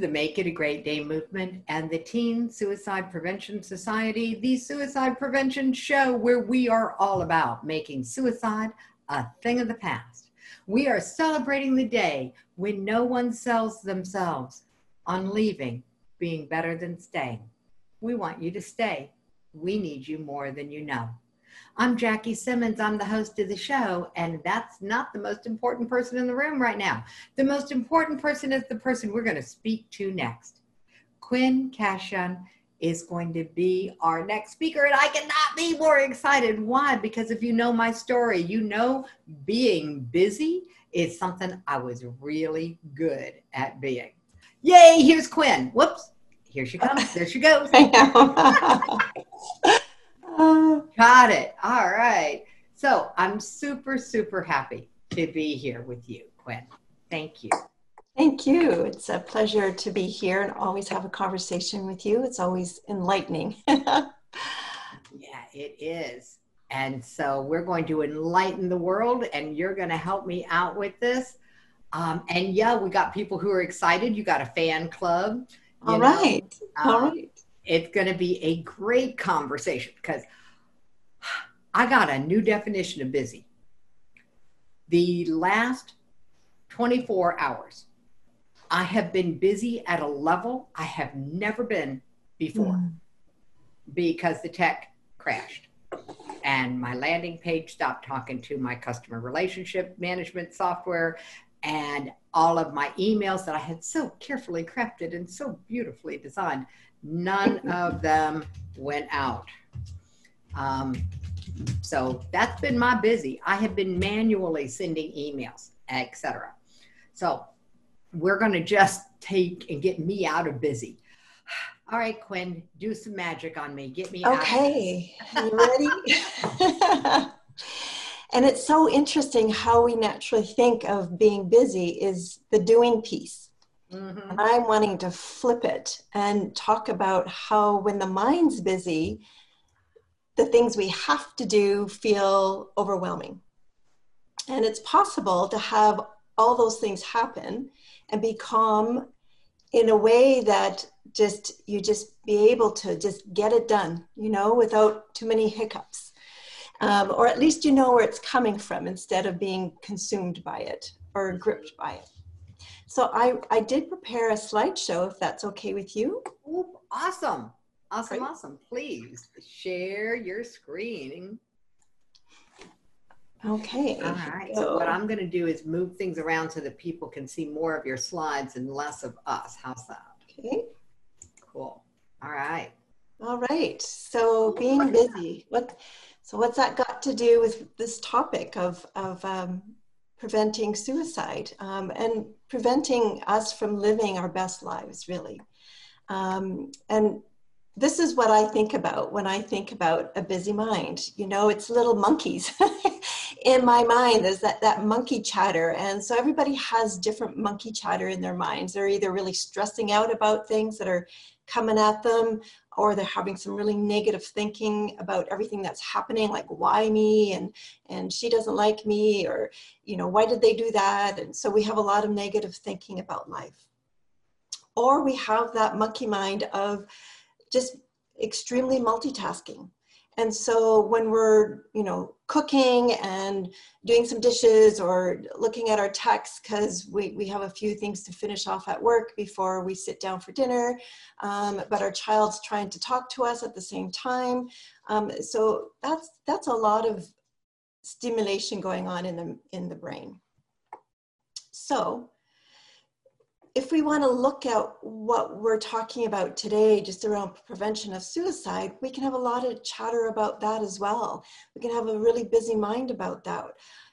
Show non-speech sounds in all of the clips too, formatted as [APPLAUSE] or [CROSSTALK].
to the Make It a Great Day movement and the Teen Suicide Prevention Society, the Suicide Prevention Show, where we are all about making suicide a thing of the past. We are celebrating the day when no one sells themselves on leaving being better than staying. We want you to stay. We need you more than you know. I'm Jackie Simmons. I'm the host of the show, and that's not the most important person in the room right now. The most important person is the person we're going to speak to next. Quinn Cashion is going to be our next speaker, and I cannot be more excited. Why? Because if you know my story, you know being busy is something I was really good at being. Yay, here's Quinn. Whoops. Here she comes. There she goes. [LAUGHS] [LAUGHS] [GASPS] Got it. All right. So I'm super, super happy to be here with you, Quinn. Thank you. Thank you. It's a pleasure to be here and always have a conversation with you. It's always enlightening. [LAUGHS] yeah, it is. And so we're going to enlighten the world, and you're going to help me out with this. Um, and yeah, we got people who are excited. You got a fan club. All know. right. Um, right it's going to be a great conversation because I got a new definition of busy. The last 24 hours, I have been busy at a level I have never been before mm. because the tech crashed and my landing page stopped talking to my customer relationship management software and all of my emails that I had so carefully crafted and so beautifully designed None of them went out. Um, so that's been my busy. I have been manually sending emails, etc. So we're going to just take and get me out of busy. [SIGHS] All right, Quinn, do some magic on me. Get me okay. out. Okay. you ready? [LAUGHS] and it's so interesting how we naturally think of being busy is the doing piece Mm-hmm. I'm wanting to flip it and talk about how, when the mind's busy, the things we have to do feel overwhelming. And it's possible to have all those things happen and be calm in a way that just you just be able to just get it done, you know, without too many hiccups. Um, or at least you know where it's coming from instead of being consumed by it or gripped by it. So I, I did prepare a slideshow if that's okay with you. Ooh, awesome. Awesome, Great. awesome. Please share your screen. Okay. All right. So, so what I'm going to do is move things around so that people can see more of your slides and less of us. How's that? Okay. Cool. All right. All right. So being busy. What? So what's that got to do with this topic of of um, preventing suicide um, and preventing us from living our best lives, really. Um, and this is what I think about when I think about a busy mind. You know, it's little monkeys [LAUGHS] in my mind. There's that, that monkey chatter. And so everybody has different monkey chatter in their minds. They're either really stressing out about things that are coming at them or they're having some really negative thinking about everything that's happening like why me? And and she doesn't like me or you know why did they do that? And so we have a lot of negative thinking about life. Or we have that monkey mind of just extremely multitasking and so when we're you know cooking and doing some dishes or looking at our texts because we, we have a few things to finish off at work before we sit down for dinner um, but our child's trying to talk to us at the same time. Um, so that's that's a lot of stimulation going on in the in the brain. So if we want to look at what we're talking about today, just around prevention of suicide, we can have a lot of chatter about that as well. We can have a really busy mind about that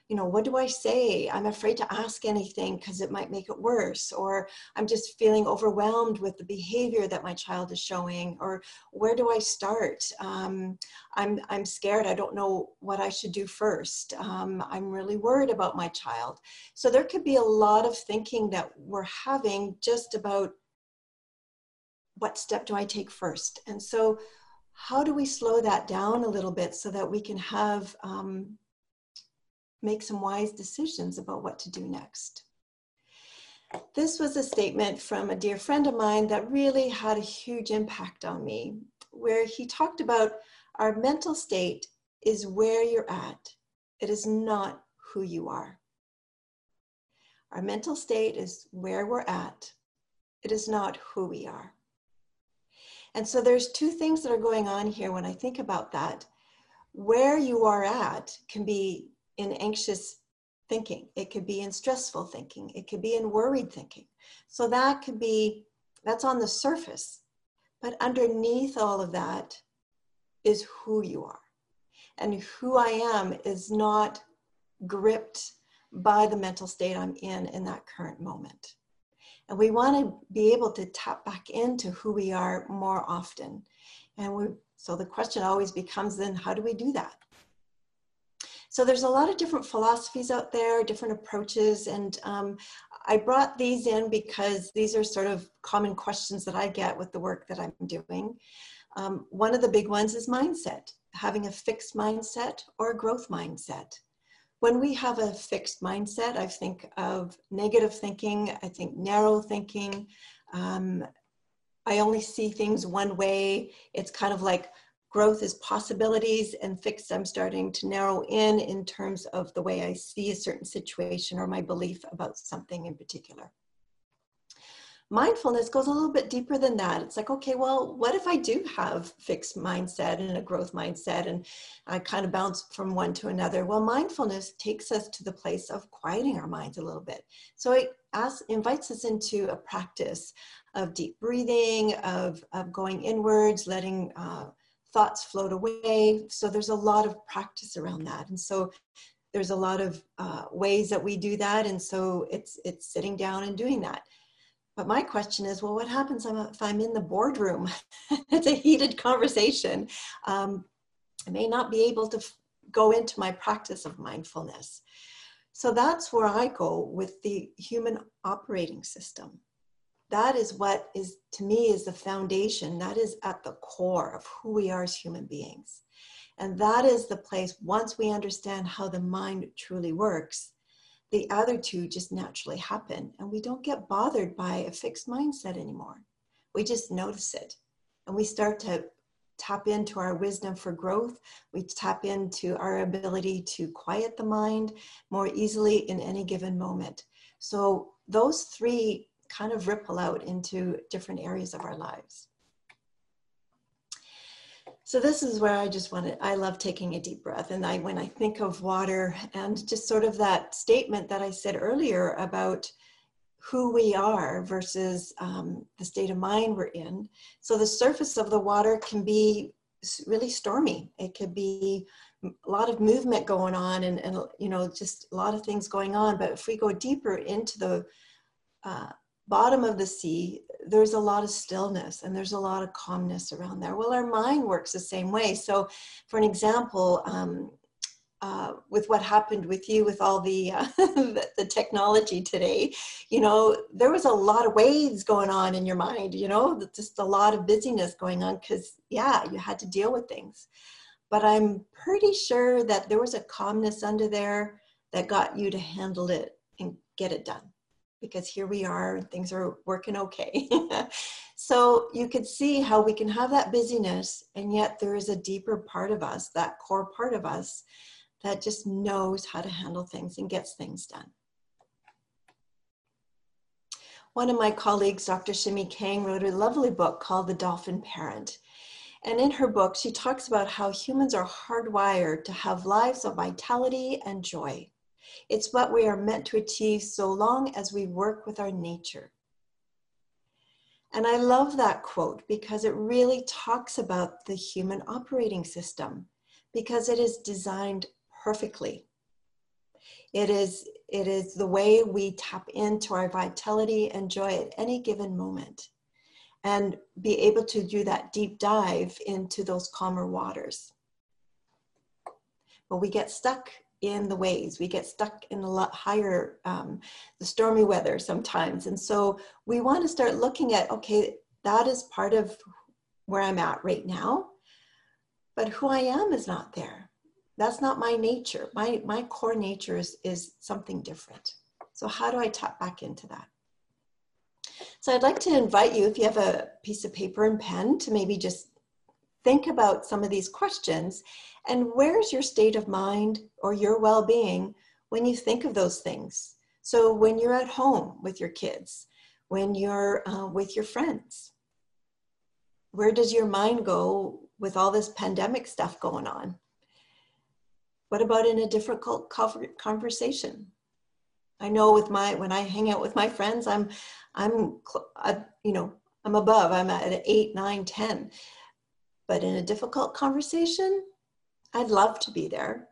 you know, what do I say? I'm afraid to ask anything because it might make it worse, or I'm just feeling overwhelmed with the behavior that my child is showing, or where do I start? Um, I'm, I'm scared. I don't know what I should do first. Um, I'm really worried about my child. So there could be a lot of thinking that we're having just about what step do I take first? And so, how do we slow that down a little bit so that we can have um, make some wise decisions about what to do next. this was a statement from a dear friend of mine that really had a huge impact on me, where he talked about our mental state is where you're at, it is not who you are. Our mental state is where we're at, it is not who we are. And so there's two things that are going on here when I think about that. Where you are at can be in anxious thinking, it could be in stressful thinking, it could be in worried thinking. So that could be, that's on the surface. But underneath all of that is who you are. And who I am is not gripped by the mental state I'm in in that current moment. And we want to be able to tap back into who we are more often. And we, so the question always becomes then, how do we do that? So there's a lot of different philosophies out there, different approaches, and um, I brought these in because these are sort of common questions that I get with the work that I'm doing. Um, one of the big ones is mindset, having a fixed mindset or a growth mindset. When we have a fixed mindset, I think of negative thinking, I think narrow thinking. Um, I only see things one way. It's kind of like growth is possibilities and fixed i'm starting to narrow in in terms of the way i see a certain situation or my belief about something in particular. Mindfulness goes a little bit deeper than that. It's like okay well what if i do have fixed mindset and a growth mindset and i kind of bounce from one to another? Well mindfulness takes us to the place of quieting our minds a little bit. So it asks, invites us into a practice of deep breathing of, of going inwards letting uh, thoughts float away. So there's a lot of practice around that. And so there's a lot of uh, ways that we do that. And so it's, it's sitting down and doing that. But my question is, well, what happens if I'm in the boardroom? [LAUGHS] it's a heated conversation. Um, I may not be able to go into my practice of mindfulness. So that's where I go with the human operating system that is what is to me is the foundation. That is at the core of who we are as human beings. And that is the place once we understand how the mind truly works the other two just naturally happen. And we don't get bothered by a fixed mindset anymore. We just notice it. And we start to tap into our wisdom for growth. We tap into our ability to quiet the mind more easily in any given moment. So those three kind of ripple out into different areas of our lives. So this is where I just wanted, I love taking a deep breath. And I, when I think of water and just sort of that statement that I said earlier about who we are versus um, the state of mind we're in. So the surface of the water can be really stormy. It could be a lot of movement going on and, and you know, just a lot of things going on. But if we go deeper into the uh, bottom of the sea, there's a lot of stillness and there's a lot of calmness around there. Well, our mind works the same way. So, for an example, um, uh, with what happened with you with all the, uh, the, [LAUGHS] the technology today, you know, there was a lot of waves going on in your mind. You know, just a lot of busyness going on because yeah, you had to deal with things. But I'm pretty sure that there was a calmness under there that got you to handle it and get it done because here we are and things are working okay. [LAUGHS] so you could see how we can have that busyness and yet there is a deeper part of us, that core part of us that just knows how to handle things and gets things done. One of my colleagues, Dr. Shimi Kang, wrote a lovely book called The Dolphin Parent. And in her book, she talks about how humans are hardwired to have lives of vitality and joy. It's what we are meant to achieve so long as we work with our nature. And I love that quote because it really talks about the human operating system because it is designed perfectly. It is, it is the way we tap into our vitality and joy at any given moment and be able to do that deep dive into those calmer waters. But we get stuck in the waves. We get stuck in a lot higher, um, the stormy weather sometimes. And so we want to start looking at, okay, that is part of where I'm at right now, but who I am is not there. That's not my nature. My, my core nature is, is something different. So how do I tap back into that? So I'd like to invite you, if you have a piece of paper and pen, to maybe just think about some of these questions and where's your state of mind or your well being when you think of those things? So, when you're at home with your kids, when you're uh, with your friends, where does your mind go with all this pandemic stuff going on? What about in a difficult conversation? I know with my when I hang out with my friends, I'm I'm I, you know I'm above. I'm at eight, nine, ten. But in a difficult conversation, I'd love to be there.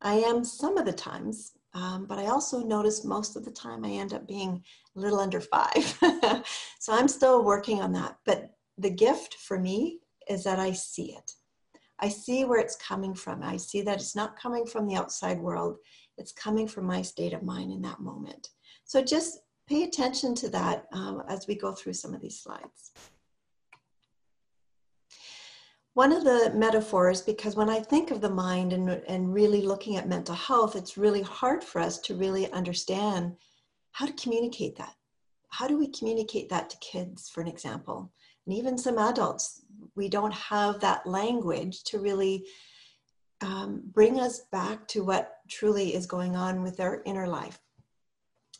I am some of the times, um, but I also notice most of the time I end up being a little under five. [LAUGHS] so I'm still working on that. But the gift for me is that I see it. I see where it's coming from. I see that it's not coming from the outside world, it's coming from my state of mind in that moment. So just pay attention to that um, as we go through some of these slides. One of the metaphors, because when I think of the mind and, and really looking at mental health, it's really hard for us to really understand how to communicate that. How do we communicate that to kids, for an example? And even some adults, we don't have that language to really um, bring us back to what truly is going on with our inner life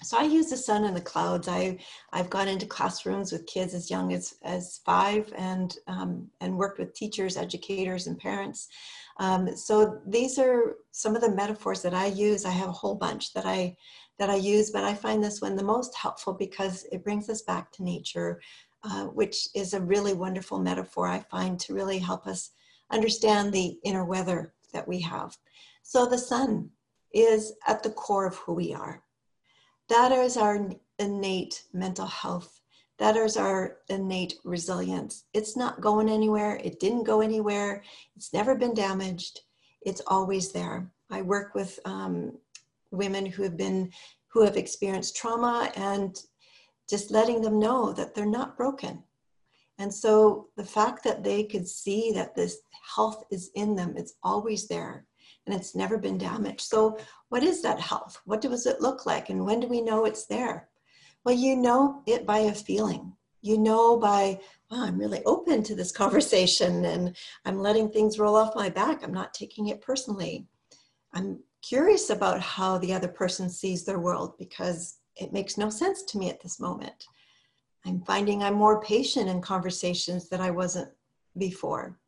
so I use the sun and the clouds. I I've gone into classrooms with kids as young as as five, and um, and worked with teachers, educators, and parents. Um, so these are some of the metaphors that I use. I have a whole bunch that I that I use, but I find this one the most helpful because it brings us back to nature, uh, which is a really wonderful metaphor I find to really help us understand the inner weather that we have. So the sun is at the core of who we are that is our innate mental health. That is our innate resilience. It's not going anywhere. It didn't go anywhere. It's never been damaged. It's always there. I work with um, women who have been who have experienced trauma and just letting them know that they're not broken. And so the fact that they could see that this health is in them, it's always there and it's never been damaged. So, what is that health? What does it look like? And when do we know it's there? Well, you know it by a feeling. You know by, oh, I'm really open to this [LAUGHS] conversation and I'm letting things roll off my back. I'm not taking it personally. I'm curious about how the other person sees their world because it makes no sense to me at this moment. I'm finding I'm more patient in conversations that I wasn't before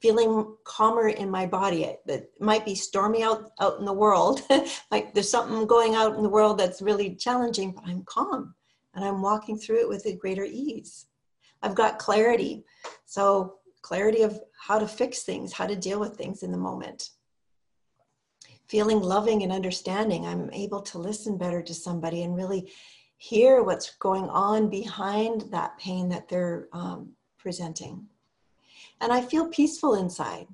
feeling calmer in my body. It, might be stormy out, out in the world. [LAUGHS] like there's something going out in the world that's really challenging, but I'm calm and I'm walking through it with a greater ease. I've got clarity. So, clarity of how to fix things, how to deal with things in the moment. Feeling loving and understanding, I'm able to listen better to somebody and really hear what's going on behind that pain that they're um, presenting and I feel peaceful inside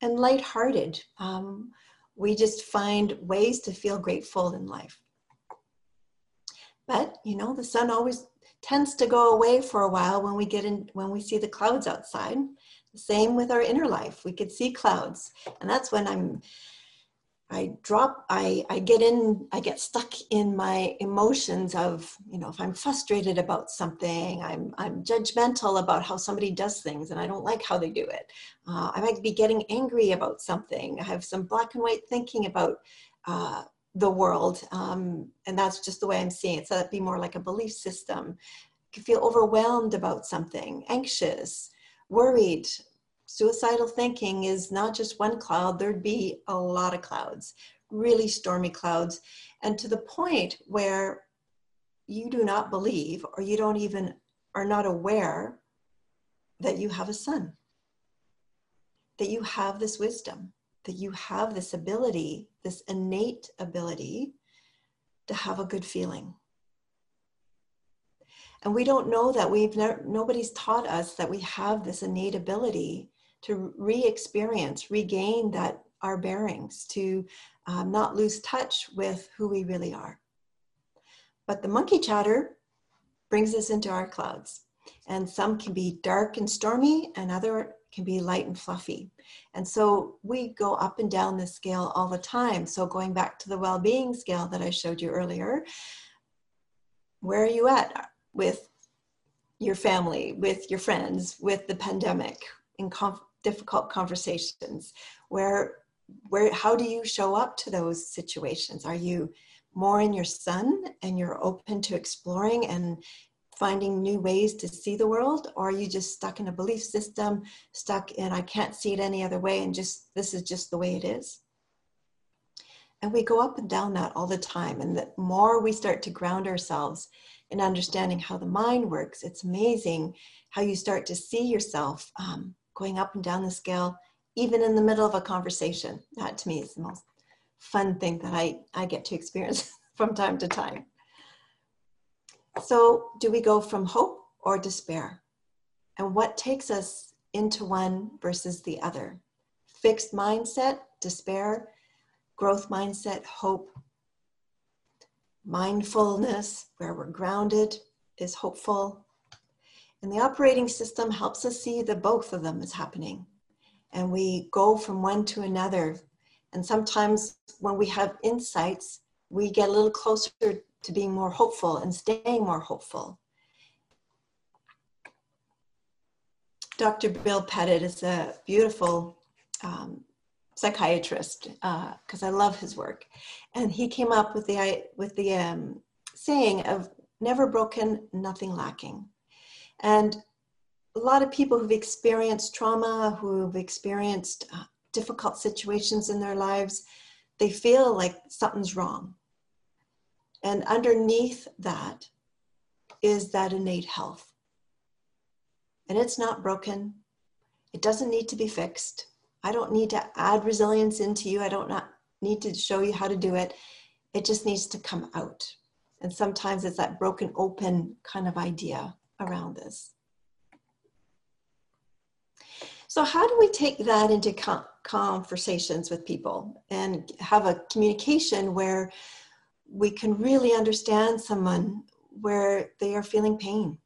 and lighthearted. Um, we just find ways to feel grateful in life. But you know, the sun always tends to go away for a while when we get in when we see the clouds outside. The same with our inner life. We could see clouds, and that's when I'm I drop, I, I get in, I get stuck in my emotions of, you know, if I'm frustrated about something, I'm, I'm judgmental about how somebody does things and I don't like how they do it. Uh, I might be getting angry about something. I have some black and white thinking about uh, the world. Um, and that's just the way I'm seeing it. So that'd be more like a belief system. You feel overwhelmed about something, anxious, worried, suicidal thinking is not just one cloud, there'd be a lot of clouds, really stormy clouds, and to the point where you do not believe or you don't even are not aware that you have a sun, that you have this wisdom, that you have this ability, this innate ability to have a good feeling. And we don't know that we've never, nobody's taught us that we have this innate ability to re-experience, regain that our bearings, to um, not lose touch with who we really are. But the monkey chatter brings us into our clouds. And some can be dark and stormy, and other can be light and fluffy. And so we go up and down the scale all the time. So going back to the well-being scale that I showed you earlier, where are you at with your family, with your friends, with the pandemic, in conf- difficult conversations? Where, where, how do you show up to those situations? Are you more in your sun and you're open to exploring and finding new ways to see the world or are you just stuck in a belief system stuck in i can't see it any other way and just this is just the way it is and we go up and down that all the time and the more we start to ground ourselves in understanding how the mind works it's amazing how you start to see yourself um, going up and down the scale even in the middle of a conversation that to me is the most fun thing that i, I get to experience [LAUGHS] from time to time so, do we go from hope or despair? And what takes us into one versus the other? Fixed mindset, despair, growth mindset, hope. Mindfulness, where we're grounded, is hopeful. And the operating system helps us see that both of them is happening. And we go from one to another. And sometimes when we have insights, we get a little closer to being more hopeful and staying more hopeful. Dr. Bill Pettit is a beautiful um, psychiatrist because uh, I love his work, and he came up with the with the um, saying of "never broken, nothing lacking," and a lot of people who've experienced trauma, who've experienced uh, difficult situations in their lives, they feel like something's wrong. And underneath that is that innate health. And it's not broken. It doesn't need to be fixed. I don't need to add resilience into you. I don't not need to show you how to do it. It just needs to come out. And sometimes it's that broken open kind of idea around this. So, how do we take that into conversations with people and have a communication where we can really understand someone where they are feeling pain.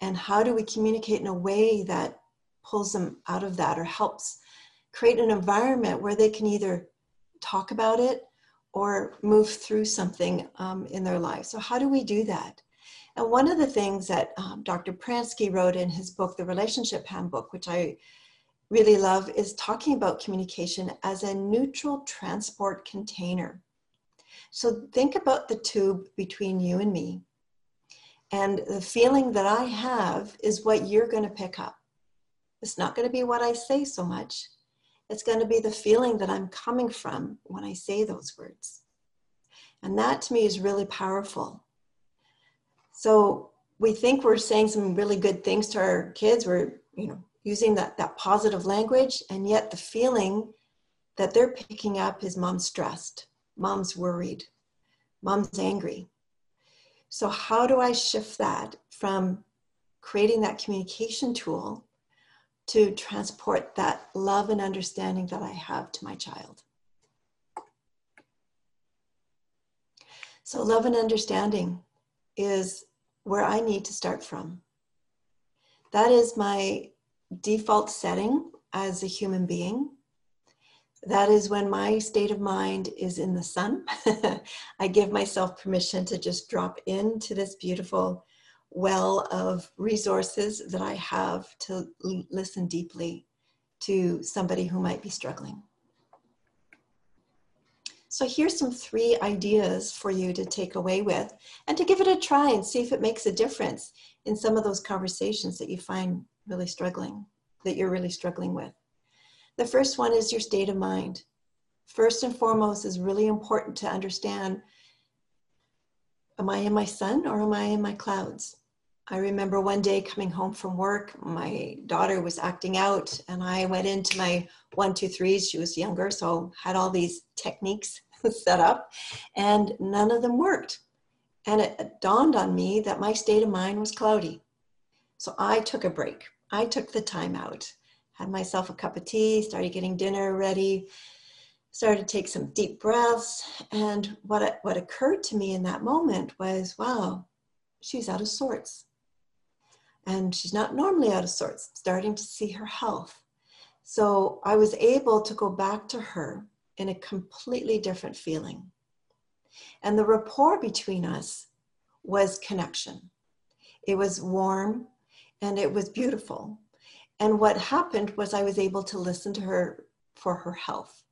And how do we communicate in a way that pulls them out of that or helps create an environment where they can either talk about it or move through something um, in their life? So, how do we do that? And one of the things that um, Dr. Pransky wrote in his book, The Relationship Handbook, which I really love, is talking about communication as a neutral transport container. So think about the tube between you and me. And the feeling that I have is what you're going to pick up. It's not going to be what I say so much. It's going to be the feeling that I'm coming from when I say those words. And that to me is really powerful. So we think we're saying some really good things to our kids. We're, you know, using that, that positive language, and yet the feeling that they're picking up is mom's stressed mom's worried, mom's angry. So, how do I shift that from creating that communication tool to transport that love and understanding that I have to my child? So, love and understanding is where I need to start from. That is my default setting as a human being that is when my state of mind is in the sun. [LAUGHS] I give myself permission to just drop into this beautiful well of resources that I have to listen deeply to somebody who might be struggling. So, here's some three ideas for you to take away with and to give it a try and see if it makes a difference in some of those conversations that you find really struggling, that you're really struggling with. The first one is your state of mind. First and foremost is really important to understand am I in my sun or am I in my clouds? I remember one day coming home from work, my daughter was acting out, and I went into my one, two, threes. She was younger, so had all these techniques [LAUGHS] set up, and none of them worked. And it dawned on me that my state of mind was cloudy. So I took a break. I took the time out had myself a cup of tea, started getting dinner ready, started to take some deep breaths. And what, what occurred to me in that moment was, wow, she's out of sorts. And she's not normally out of sorts, starting to see her health. So I was able to go back to her in a completely different feeling. And the rapport between us was connection. it was warm, and it was beautiful. And what happened was I was able to listen to her for her health,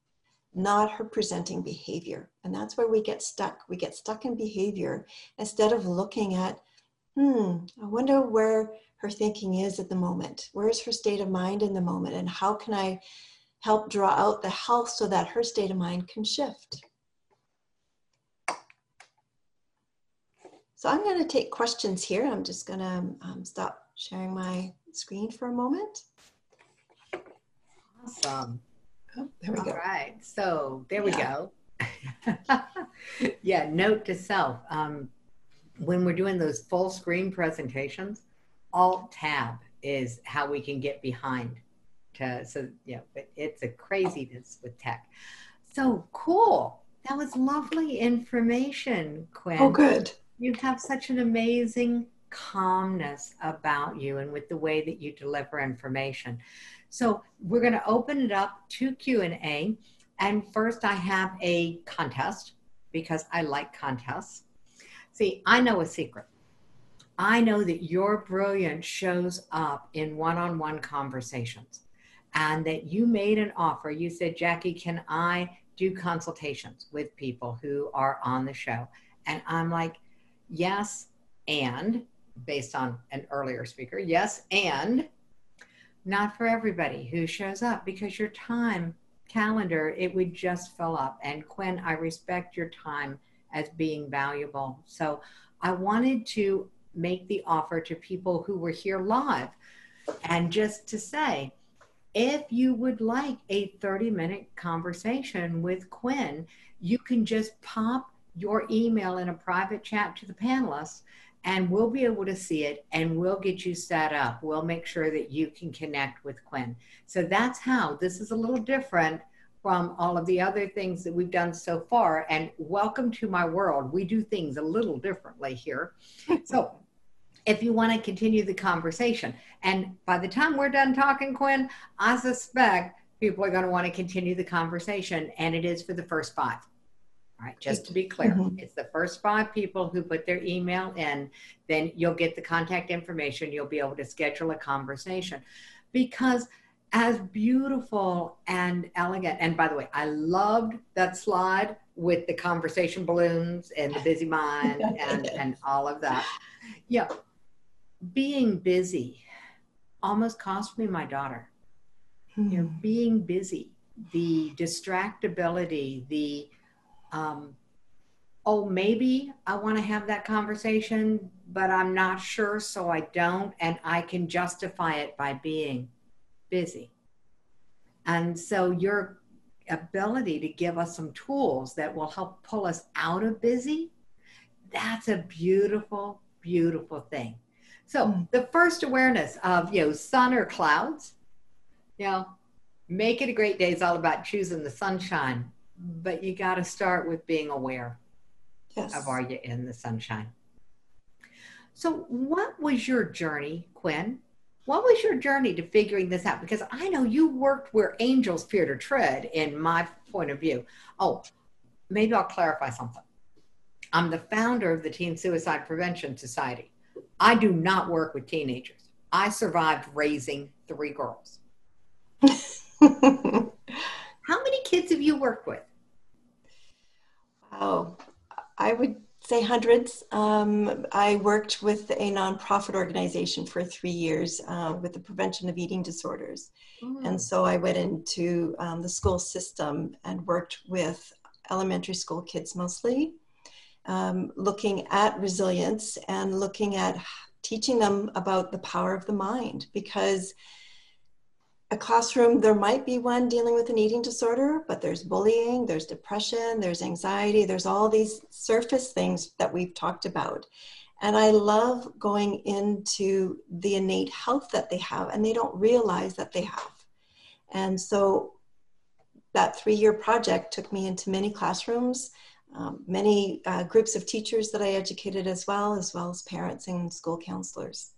not her presenting behavior. And that's where we get stuck. We get stuck in behavior instead of looking at, hmm, I wonder where her thinking is at the moment. Where's her state of mind in the moment? And how can I help draw out the health so that her state of mind can shift? So I'm going to take questions here. I'm just going to um, stop sharing my screen for a moment. Awesome. Oh, there we All go. right. So there we Yeah. go. [LAUGHS] yeah. Note to self. Um, when we're doing those full screen presentations, Alt Tab is how we can get behind. To so yeah, but it's a craziness with tech. So cool. That was lovely information, Quinn. Oh, good. you have such an amazing calmness about you and with the way that you deliver information so we're going to open it up to q&a and first i have a contest because i like contests see i know a secret. I know that your brilliance shows up in one-on-one conversations and that you made an offer. You said jackie can i do consultations with people who are on the show? And i'm like yes and based on an earlier speaker yes and not for everybody who shows up because your time calendar it would just fill up. And quinn i respect your time as being valuable so i wanted to make the offer to people who were here live and just to say if you would like a 30 minute conversation with quinn you can just pop your email in a private chat to the panelists and we'll be able to see it and we'll get you set up. We'll make sure that you can connect with Quinn. So that's how this is a little different from all of the other things that we've done so far. And welcome to my world. We do things a little differently here. [LAUGHS] so if you want to continue the conversation, and by the time we're done talking, Quinn, I suspect people are going to want to continue the conversation, and it is for the first five. All right, just to be clear, Mhm. it's the first five people who put their email in, then you'll get the contact information. You'll be able to schedule a conversation. Because as beautiful and elegant, and by the way, I loved that slide with the conversation balloons and the busy mind [LAUGHS] and, and all of that. Yeah, being busy almost cost me my daughter you know Hmm. being busy the distractibility the um, oh maybe i want to have that conversation but i'm not sure so i don't and i can justify it by being busy and so your ability to give us some tools that will help pull us out of busy that's a beautiful beautiful thing so Mm. the first awareness of you know sun or clouds you know make it a great day is all about choosing the sunshine but you got to start with being aware Yes. of are you in the sunshine so what was your journey quinn what was your journey to figuring this out? Because i know you worked where angels fear to tread in my point of view. Oh maybe i'll clarify something. I'm the founder of the teen suicide prevention society. I do not work with teenagers. I survived raising three girls. [LAUGHS] How many kids have you worked with? Wow. I would say hundreds. Um, I worked with a nonprofit organization for three years uh, with the prevention of eating disorders. And so I went into um, the school system and worked with elementary school kids mostly, um, looking at resilience and looking at teaching them about the power of the mind because a classroom there might be one dealing with an eating disorder but there's bullying there's depression there's anxiety there's all these surface things that we've talked about. And i love going into the innate health that they have and they don't realize that they have. And so that three year project took me into many classrooms um, many uh, groups of teachers that i educated as well as well as parents and school counselors.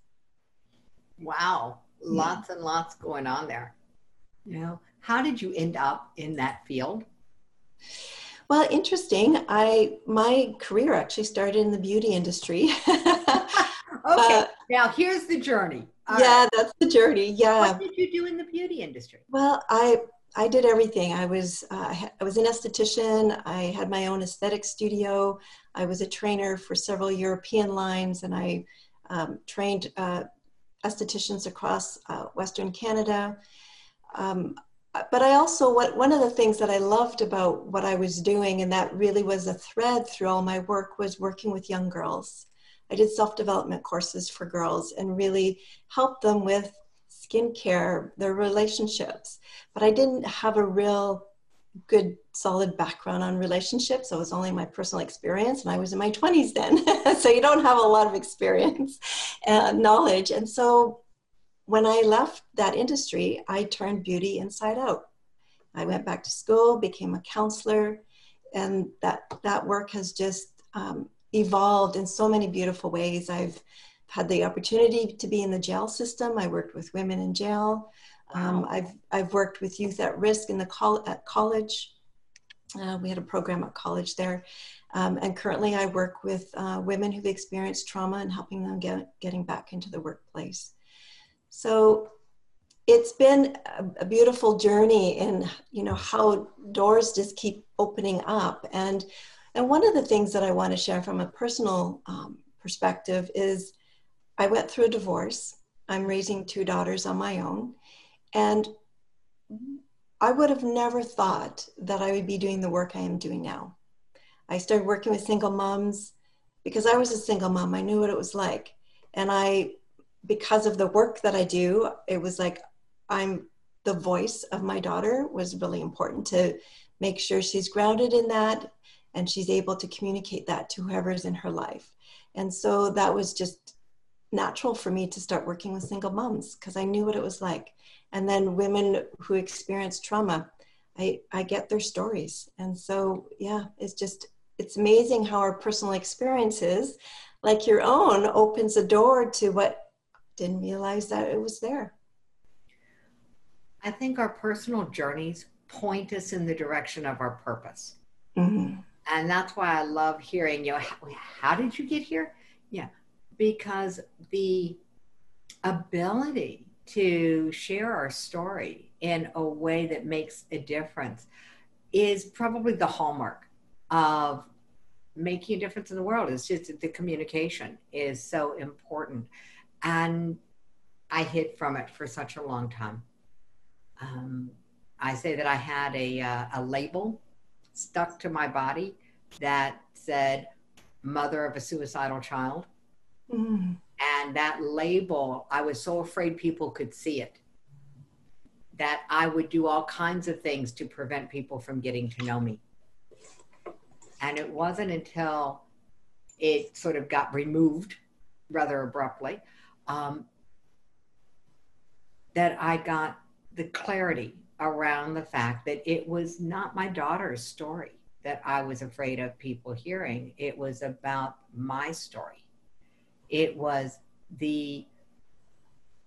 Wow, lots and lots going on there. You know, how did you end up in that field? Well, interesting. I my career actually started in the beauty industry. [LAUGHS] Okay, uh, now here's the journey. All yeah, right. that's the journey. Yeah. What did you do in the beauty industry? Well, I I did everything. I was uh, I was an esthetician. I had my own aesthetic studio. I was a trainer for several European lines, and I um, trained uh, estheticians across uh, Western Canada. Um, but I also what one of the things that I loved about what I was doing, and that really was a thread through all my work, was working with young girls. I did self development courses for girls and really helped them with skincare, their relationships. But I didn't have a real good solid background on relationships. So it was only my personal experience, and I was in my 20s then. [LAUGHS] so you don't have a lot of experience [LAUGHS] and knowledge. And so when I left that industry, I turned beauty inside out. I went back to school, became a counselor, and that that work has just um, evolved in so many beautiful ways. I've had the opportunity to be in the jail system. I worked with women in jail. Um, I've I've worked with youth at risk in the col- at college. Uh, we had a program at college there, um, and currently I work with uh, women who've experienced trauma and helping them get getting back into the workplace. So it's been a, a beautiful journey in you know how doors just keep opening up and and one of the things that I want to share from a personal um, perspective is I went through a divorce. I'm raising two daughters on my own. And I would have never thought that I would be doing the work I am doing now. I started working with single moms because I was a single mom. I knew what it was like. And I, because of the work that I do, it was like I'm the voice of my daughter was really important to make sure she's grounded in that and she's able to communicate that to whoever's in her life. And so that was just natural for me to start working with single moms because I knew what it was like. And then women who experience trauma, I, I get their stories. And so, yeah, it's just, it's amazing how our personal experiences, like your own, opens a door to what didn't realize that it was there. I think our personal journeys point us in the direction of our purpose. Mm-hmm. And that's why I love hearing, you know, how, how did you get here? Yeah, because the ability to share our story in a way that makes a difference is probably the hallmark of making a difference in the world. It's just the communication is so important. And I hid from it for such a long time. Um, I say that I had a, uh, a label stuck to my body that said mother of a suicidal child Mm. And that label, I was so afraid people could see it that I would do all kinds of things to prevent people from getting to know me. And it wasn't until it sort of got removed rather abruptly um, that I got the clarity around the fact that it was not my daughter's story that I was afraid of people hearing. It was about my story it was the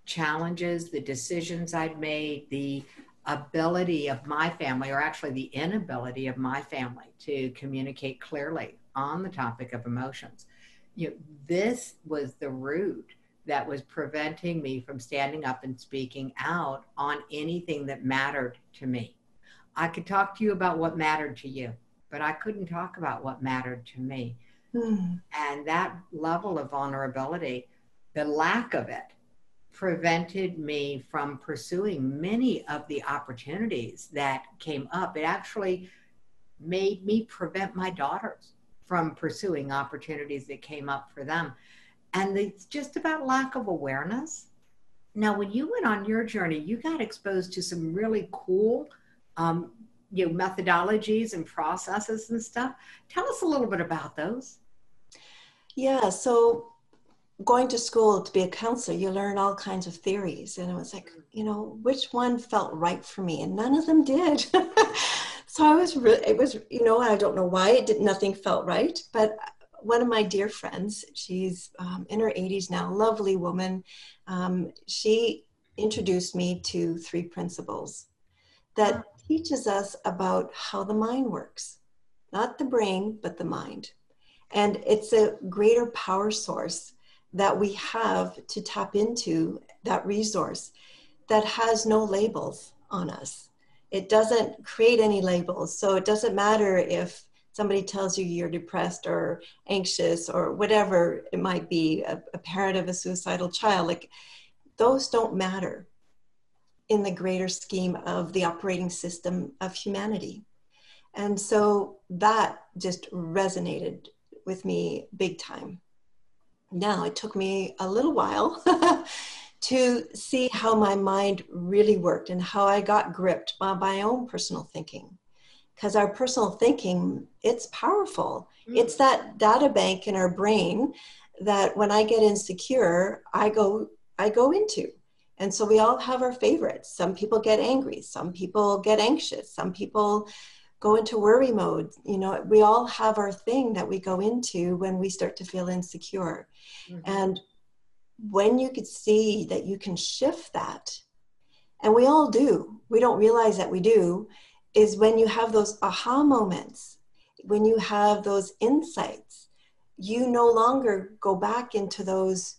challenges, the decisions I'd made, the ability of my family, or actually the inability of my family to communicate clearly on the topic of emotions. You know, this was the root that was preventing me from standing up and speaking out on anything that mattered to me. I could talk to you about what mattered to you, but I couldn't talk about what mattered to me. [SIGHS] And that level of vulnerability, the lack of it, prevented me from pursuing many of the opportunities that came up. It actually made me prevent my daughters from pursuing opportunities that came up for them. And it's just about lack of awareness. Now, when you went on your journey, you got exposed to some really cool um, you know methodologies and processes and stuff. Tell us a little bit about those. Yeah so going to school to be a counselor you learn all kinds of theories and it was like you know which one felt right for me and none of them did. [LAUGHS] So i was really it was you know i don't know why it did nothing felt right but one of my dear friends she's um, in her 80s now lovely woman um, she introduced me to three principles that teaches us about how the mind works, not the brain, but the mind. And it's a greater power source that we have to tap into that resource that has no labels on us. It doesn't create any labels. So it doesn't matter if somebody tells you you're depressed or anxious or whatever it might be, a, a parent of a suicidal child, like those don't matter in the greater scheme of the operating system of humanity. And so that just resonated with me big time. Now, it took me a little while [LAUGHS] to see how my mind really worked and how I got gripped by my own personal thinking. Because our personal thinking, it's powerful. Mm. It's that data bank in our brain that when I get insecure, I go I go into. And so we all have our favorites. Some people get angry, some people get anxious, some people go into worry mode. You know, we all have our thing that we go into when we start to feel insecure. Mm-hmm. And when you could see that you can shift that, and we all do, we don't realize that we do, is when you have those aha moments, when you have those insights, you no longer go back into those,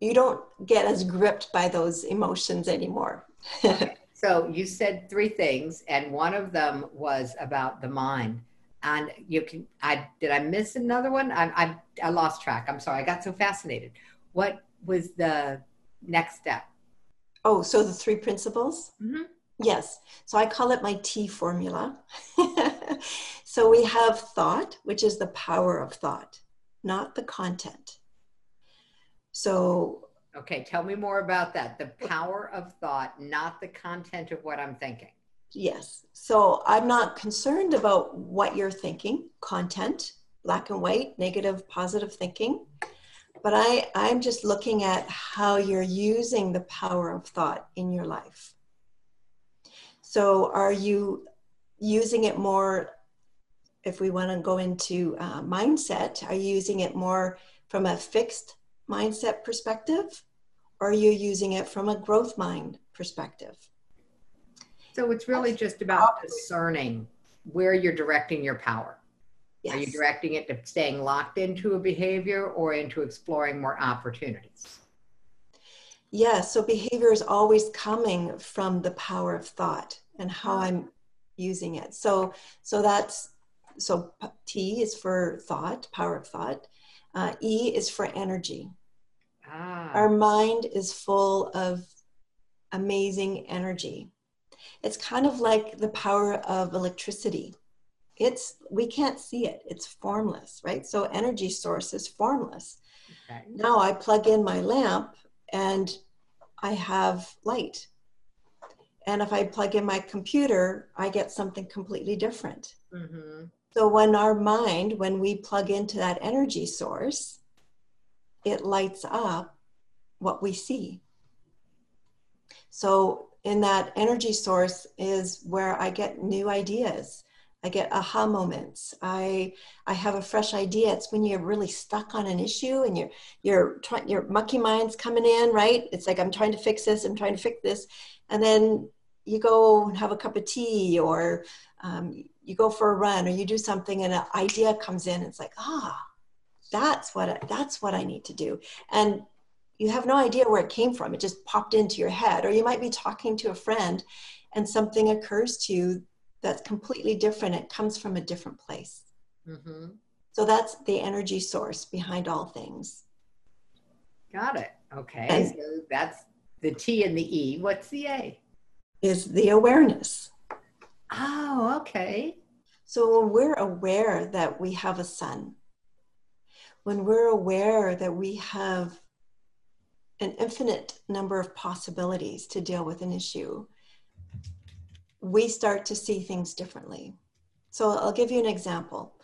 you don't get as gripped by those emotions anymore. [LAUGHS] So you said three things, and one of them was about the mind. And you can, I did I miss another one? I, I, I lost track. I'm sorry. I got so fascinated. What was the next step? Oh, so the three principles? Mm-hmm. Yes. So I call it my T formula. [LAUGHS] so we have thought, which is the power of thought, not the content. So Okay, tell me more about that. The power of thought, not the content of what I'm thinking. Yes. So I'm not concerned about what you're thinking, content, black and white, negative, positive thinking. But I, I'm just looking at how you're using the power of thought in your life. So are you using it more, if we want to go into uh, mindset, are you using it more from a fixed mindset perspective or are you using it from a growth mind perspective? So it's really just about discerning where you're directing your power. Yes. are you directing it to staying locked into a behavior or into exploring more opportunities? Yeah so behavior is always coming from the power of thought and how i'm using it. So so that's so t is for thought power of thought. Uh, e is for energy Ah. Our mind is full of amazing energy. It's kind of like the power of electricity. It's we can't see it. It's formless, right? So energy source is formless. Okay. Now I plug in my lamp and I have light. And if I plug in my computer, I get something completely different. Mm-hmm. So when our mind, when we plug into that energy source, it lights up what we see. So, in that energy source is where I get new ideas. I get aha moments. I I have a fresh idea. It's when you're really stuck on an issue and you're you're trying your mucky mind's coming in, right? It's like I'm trying to fix this. I'm trying to fix this, and then you go and have a cup of tea, or um, you go for a run, or you do something, and an idea comes in. It's like ah, that's what I, that's what I need to do. And you have no idea where it came from. It just popped into your head. Or you might be talking to a friend and something occurs to you that's completely different. It comes from a different place. Mm-hmm. So that's the energy source behind all things. Got it. Okay. And so that's the T and the E. What's the A? Is the awareness. Oh, okay. So when we're aware that we have a sun, when we're aware that we have an infinite number of possibilities to deal with an issue, we start to see things differently. So I'll give you an example.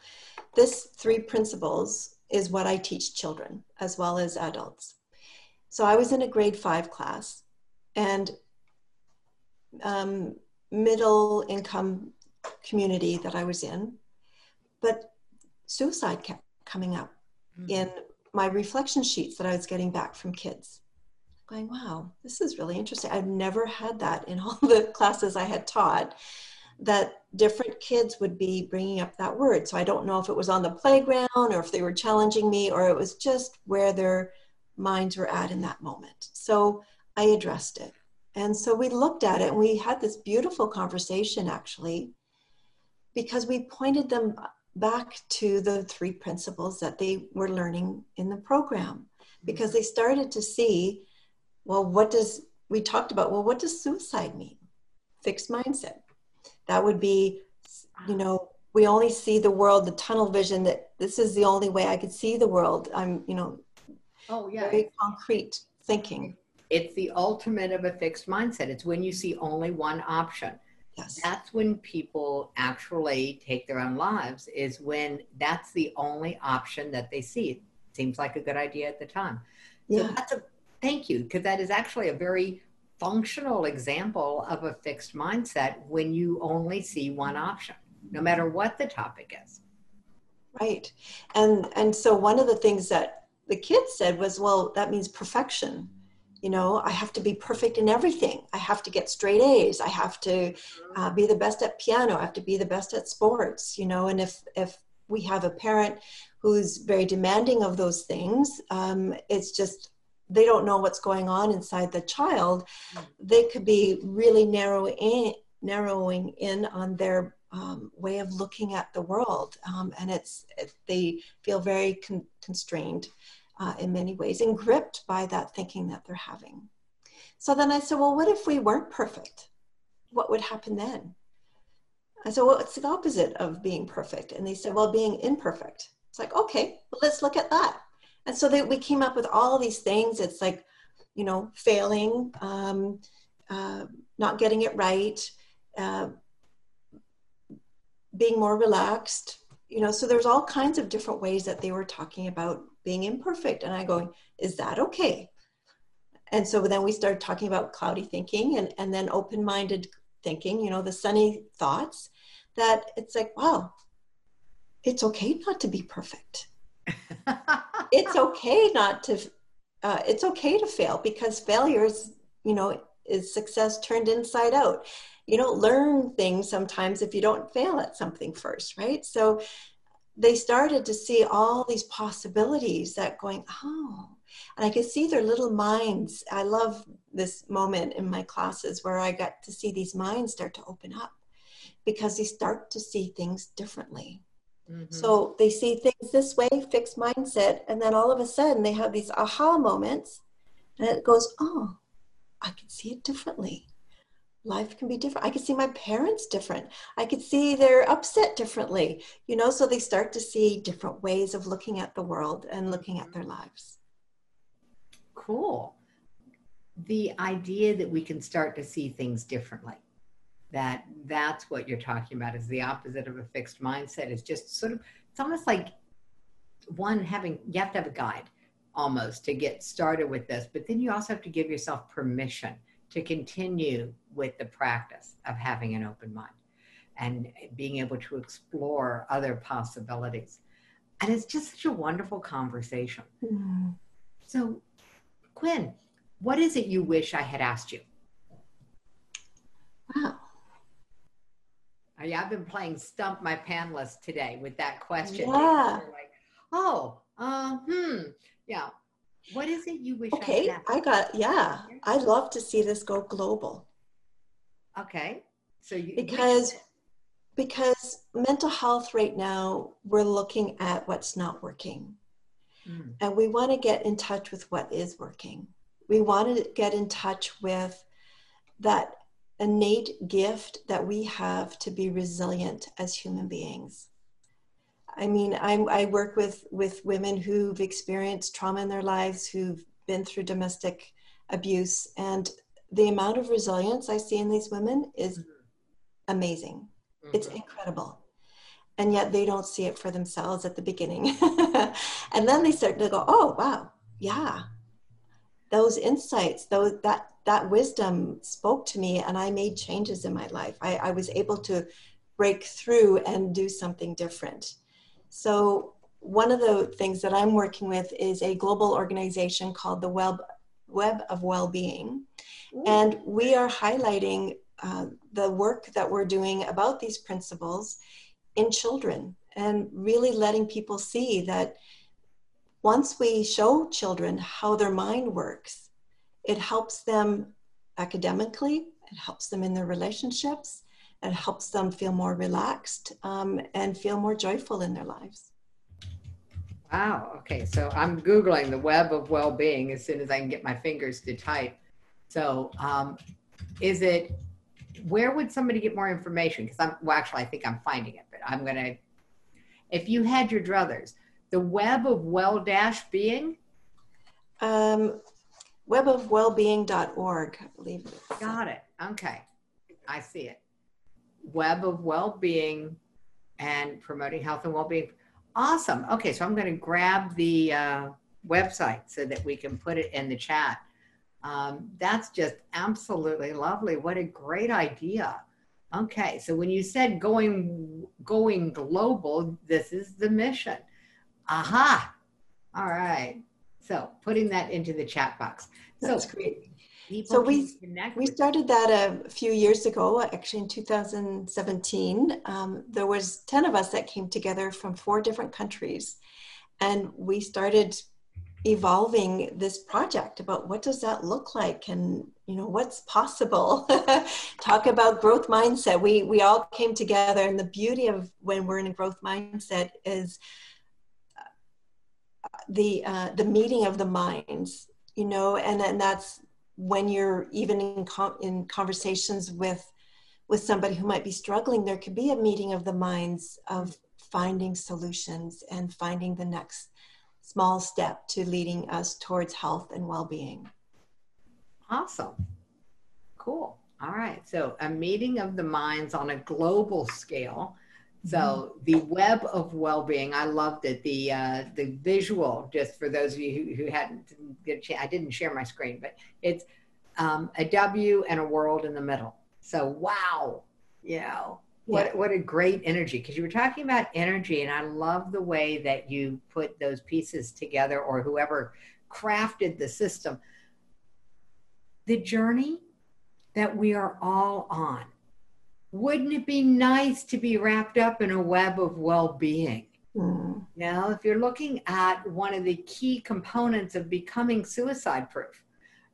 This three principles is what I teach children as well as adults. So I was in a grade five class and um, middle income community that I was in, but suicide kept coming up mm-hmm. in my reflection sheets that I was getting back from kids. Going, wow, this is really interesting. I've never had that in [LAUGHS] all the classes I had taught that different kids would be bringing up that word. So I don't know if it was on the playground or if they were challenging me or it was just where their minds were at in that moment. So I addressed it. And so we looked at it and we had this beautiful conversation actually, because we pointed them back to the three principles that they were learning in the program. Because mm-hmm. they started to see, well, what does, we talked about, well, what does suicide mean? Fixed mindset. That would be, you know, we only see the world, the tunnel vision that this is the only way I could see the world. I'm, you know, oh yeah, very concrete thinking. It's the ultimate of a fixed mindset. It's when you see only one option. Yes. That's when people actually take their own lives, is when that's the only option that they see. It seems like a good idea at the time. Yeah. So that's a thank you, because that is actually a very functional example of a fixed mindset when you only see one option, no matter what the topic is. Right. And and so one of the things that the kids said was, well, that means perfection you know i have to be perfect in everything. I have to get straight a's. I have to uh, be the best at piano. I have to be the best at sports you know and if if we have a parent who's very demanding of those things um, it's just they don't know what's going on inside the child. They could be really narrowing in, narrowing in on their um, way of looking at the world um, and it's it, they feel very con- constrained uh, in many ways and gripped by that thinking that they're having. So then I said, well, what if we weren't perfect? What would happen then? I said, well, it's the opposite of being perfect. And they said, well, being imperfect. It's like, okay, well, let's look at that. And so they, we came up with all these things. It's like, you know, failing, um, uh, not getting it right, uh, being more relaxed, you know, so there's all kinds of different ways that they were talking about being imperfect. And I go, is that okay? And so then we started talking about cloudy thinking and, and then open minded thinking, you know, the sunny thoughts that it's like, wow, it's okay not to be perfect. [LAUGHS] it's okay not to, uh, it's okay to fail because failure is, you know, is success turned inside out. You don't learn things sometimes if you don't fail at something first, right? So they started to see all these possibilities that going, oh, and I could see their little minds. I love this moment in my classes where I got to see these minds start to open up because they start to see things differently. Mm-hmm. So they see things this way, fixed mindset, and then all of a sudden they have these aha moments, and it goes, oh, I can see it differently life can be different. I could see my parents different. I could see they're upset differently, you know, so they start to see different ways of looking at the world and looking at their mm-hmm. lives. Cool. The idea that we can start to see things differently. That that's what you're talking about is the opposite of a fixed mindset is just sort of it's almost like one having you have to have a guide almost to get started with this, but then you also have to give yourself permission to continue with the practice of having an open mind and being able to explore other possibilities. And it's just such a wonderful conversation. Mm-hmm. So, Quinn, what is it you wish I had asked you? Wow. I've been playing Stump My Panelist today with that question. Yeah. Like, oh, uh, hmm. Yeah. What is it you wish okay, I, I got, yeah. I'd love to see this go global. Okay. So you, because because mental health right now we're looking at what's not working. Mm. And we want to get in touch with what is working. We want to get in touch with that innate gift that we have to be resilient as human beings. I mean, I'm, I work with with women who've experienced trauma in their lives, who've been through domestic abuse, and the amount of resilience I see in these women is mm-hmm. amazing. Mm-hmm. It's incredible. And yet they don't see it for themselves at the beginning. [LAUGHS] and then they start to go, oh, wow, yeah. Those insights, those, that, that wisdom spoke to me, and I made changes in my life. I, I was able to break through and do something different. So, one of the things that I'm working with is a global organization called the Web, Web of Wellbeing. And we are highlighting uh, the work that we're doing about these principles in children and really letting people see that once we show children how their mind works, it helps them academically, it helps them in their relationships, it helps them feel more relaxed um, and feel more joyful in their lives. Wow. Okay. So I'm Googling the web of well being as soon as I can get my fingers to type. So, um, is it, where would somebody get more information? Because I'm, well, actually, I think I'm finding it, but I'm going to, if you had your druthers, the web of well dash being? Um, webofwellbeing.org, I believe. Got it. Okay. I see it. Web of well-being and promoting health and well-being. Awesome. Okay, so I'm going to grab the uh, website so that we can put it in the chat. Um, that's just absolutely lovely. What a great idea. Okay, so when you said going going global, this is the mission. Aha. All right. So putting that into the chat box. That's so great. So we we started that a few years ago, actually in 2017. Um, there was 10 of us that came together from four different countries, and we started evolving this project about what does that look like? And you know what's possible? [LAUGHS] Talk about growth mindset. We we all came together and the beauty of when we're in a growth mindset is the uh, the meeting of the minds you know and and that's when you're even in com- in conversations with with somebody who might be struggling there could be a meeting of the minds of finding solutions and finding the next small step to leading us towards health and well-being. Awesome. Cool. All right. So a meeting of the minds on a global scale so the web of well-being, I loved it. The uh, the visual, just for those of you who, who hadn't get a chance, I didn't share my screen, but it's um, a W and a world in the middle. So wow, you know what yeah. what a great energy because you were talking about energy, and I love the way that you put those pieces together, or whoever crafted the system. The journey that we are all on wouldn't it be nice to be wrapped up in a web of well-being? Mm. now if you're looking at one of the key components of becoming suicide proof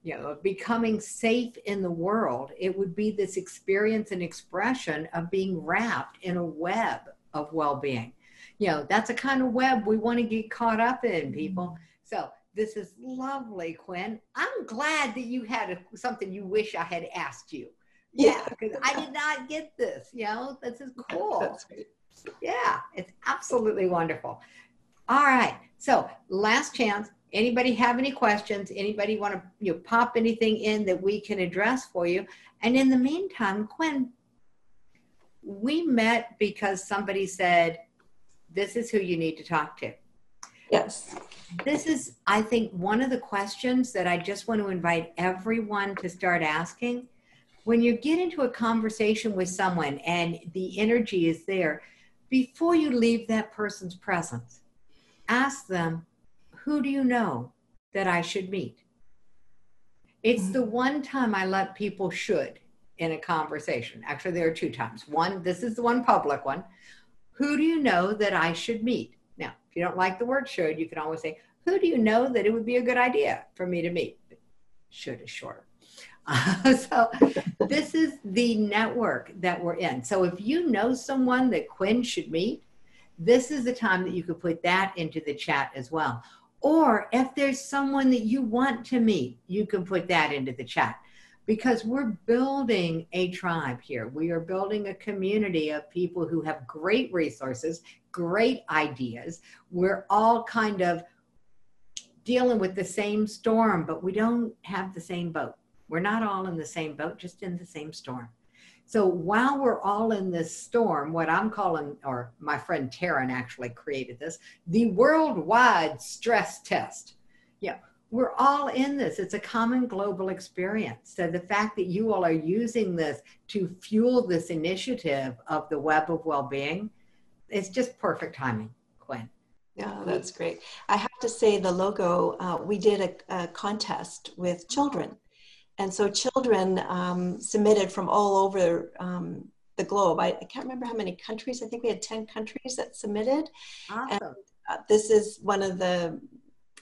you know of becoming safe in the world it would be this experience and expression of being wrapped in a web of well-being. You know that's a kind of web we want to get caught up in people. So this is lovely quinn. I'm glad that you had a, something you wish i had asked you yeah, [LAUGHS] because I did not get this. You know, this is cool. Yeah, it's absolutely wonderful. All right. So last chance. Anybody have any questions? Anybody want to you know, pop anything in that we can address for you? And in the meantime, Quinn, we met because somebody said, this is who you need to talk to. Yes. This is, I think, one of the questions that I just want to invite everyone to start asking when you get into a conversation with someone and the energy is there, before you leave that person's presence, ask them, Who do you know that I should meet? It's the mm-hmm. one time I let people should in a conversation. Actually, there are two times. One, this is the one public one. Who do you know that I should meet? Now, if you don't like the word should, you can always say, Who do you know that it would be a good idea for me to meet? Should is shorter. [LAUGHS] So this is the network that we're in. So if you know someone that Quinn should meet, this is the time that you could put that into the chat as well. Or if there's someone that you want to meet, you can put that into the chat because we're building a tribe here. We are building a community of people who have great resources, great ideas. We're all kind of dealing with the same storm, but we don't have the same boat. We're not all in the same boat, just in the same storm. So while we're all in this storm, what I'm calling, or my friend Taryn actually created this, the worldwide stress test. Yeah, we're all in this. It's a common global experience. So the fact that you all are using this to fuel this initiative of the web of well-being, it's just perfect timing, Quinn. Yeah, that's great. I have to say the logo, uh, we did a, a contest with children and so children um, submitted from all over um, the globe. I, I, can't remember how many countries. I think we had 10 countries that submitted. Awesome. And, uh, this is one of the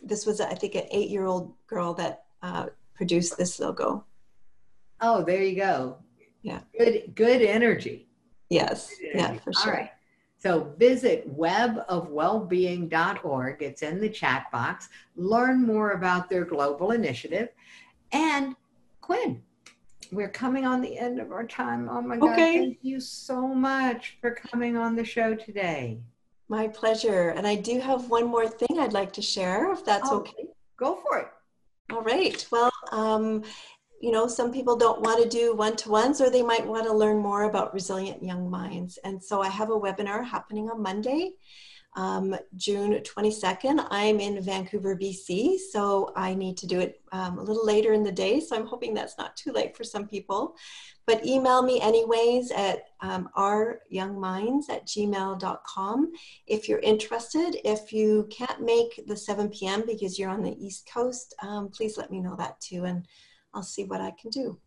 this was, I think, an eight year old girl that uh, produced this logo. Oh, there you go. Yeah. Good, good energy. Yes. Good energy. Yeah, for sure. All right. So visit webofwellbeing.org. It's in the chat box. Learn more about their global initiative. And Quinn, we're coming on the end of our time. Oh my God. Okay. Thank you so much for coming on the show today. My pleasure. And I do have one more thing I'd like to share, if that's oh, okay. Go for it. All right. Well, um, you know, some people don't want to do one to ones or they might want to learn more about resilient young minds. And so I have a webinar happening on Monday, um, June 22nd. I'm in Vancouver, BC, so I need to do it um, a little later in the day. So I'm hoping that's not too late for some people. But email me anyways at um, ouryoungminds at gmail.com if you're interested. If you can't make the 7 p.m. because you're on the East Coast, um, please let me know that too. And I'll see what I can do.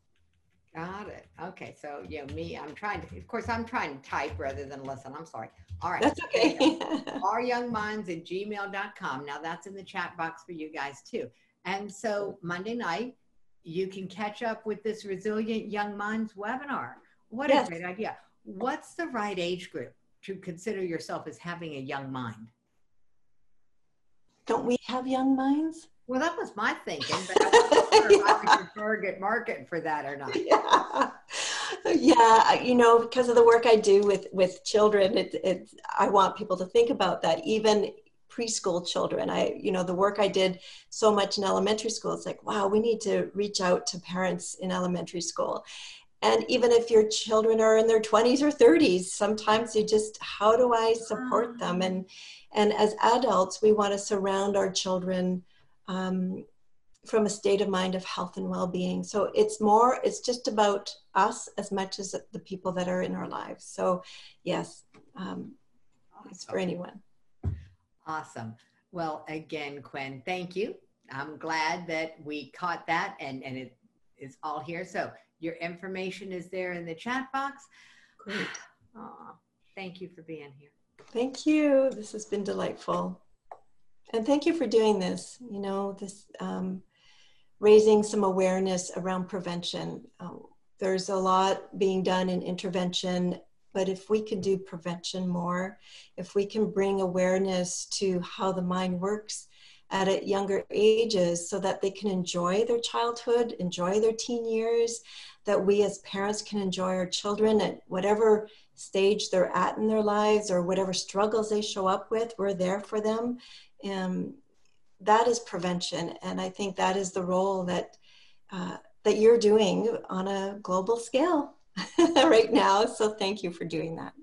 Got it. Okay. So, yeah, me, I'm trying to, of course, I'm trying to type rather than listen. I'm sorry. All right. That's okay. Our [LAUGHS] young minds at gmail.com. Now, that's in the chat box for you guys too. And so, Monday night, you can catch up with this Resilient Young Minds webinar. What yes. a great idea. What's the right age group to consider yourself as having a young mind? Don't we have young minds? Well, that was my thinking, but I yeah. [LAUGHS] if I was target market for that or not. Yeah. Yeah, you know, because of the work I do with with children, it, it I want people to think about that. Even preschool children, I you know the work I did so much in elementary school. It's like wow, we need to reach out to parents in elementary school, and even if your children are in their 20s or 30s sometimes you just how do i support them ah. and and as adults we want to surround our children um, from a state of mind of health and well-being. So it's more it's just about us as much as the people that are in our lives. So yes um, it's for anyone. Awesome. Well again quinn thank you. I'm glad that we caught that and and it is all here. So your information is there in the chat box. Great. [SIGHS] Aww, thank you for being here. Thank you. This has been delightful and thank you for doing this. You know, this um, raising some awareness around prevention. Um, there's a lot being done in intervention, but if we can do prevention more, if we can bring awareness to how the mind works at a younger ages so that they can enjoy their childhood, enjoy their teen years, that we as parents can enjoy our children at whatever stage they're at in their lives or whatever struggles they show up with, we're there for them um, that is prevention, and I think that is the role that uh, that you're doing on a global scale [LAUGHS] right now. So thank you for doing that.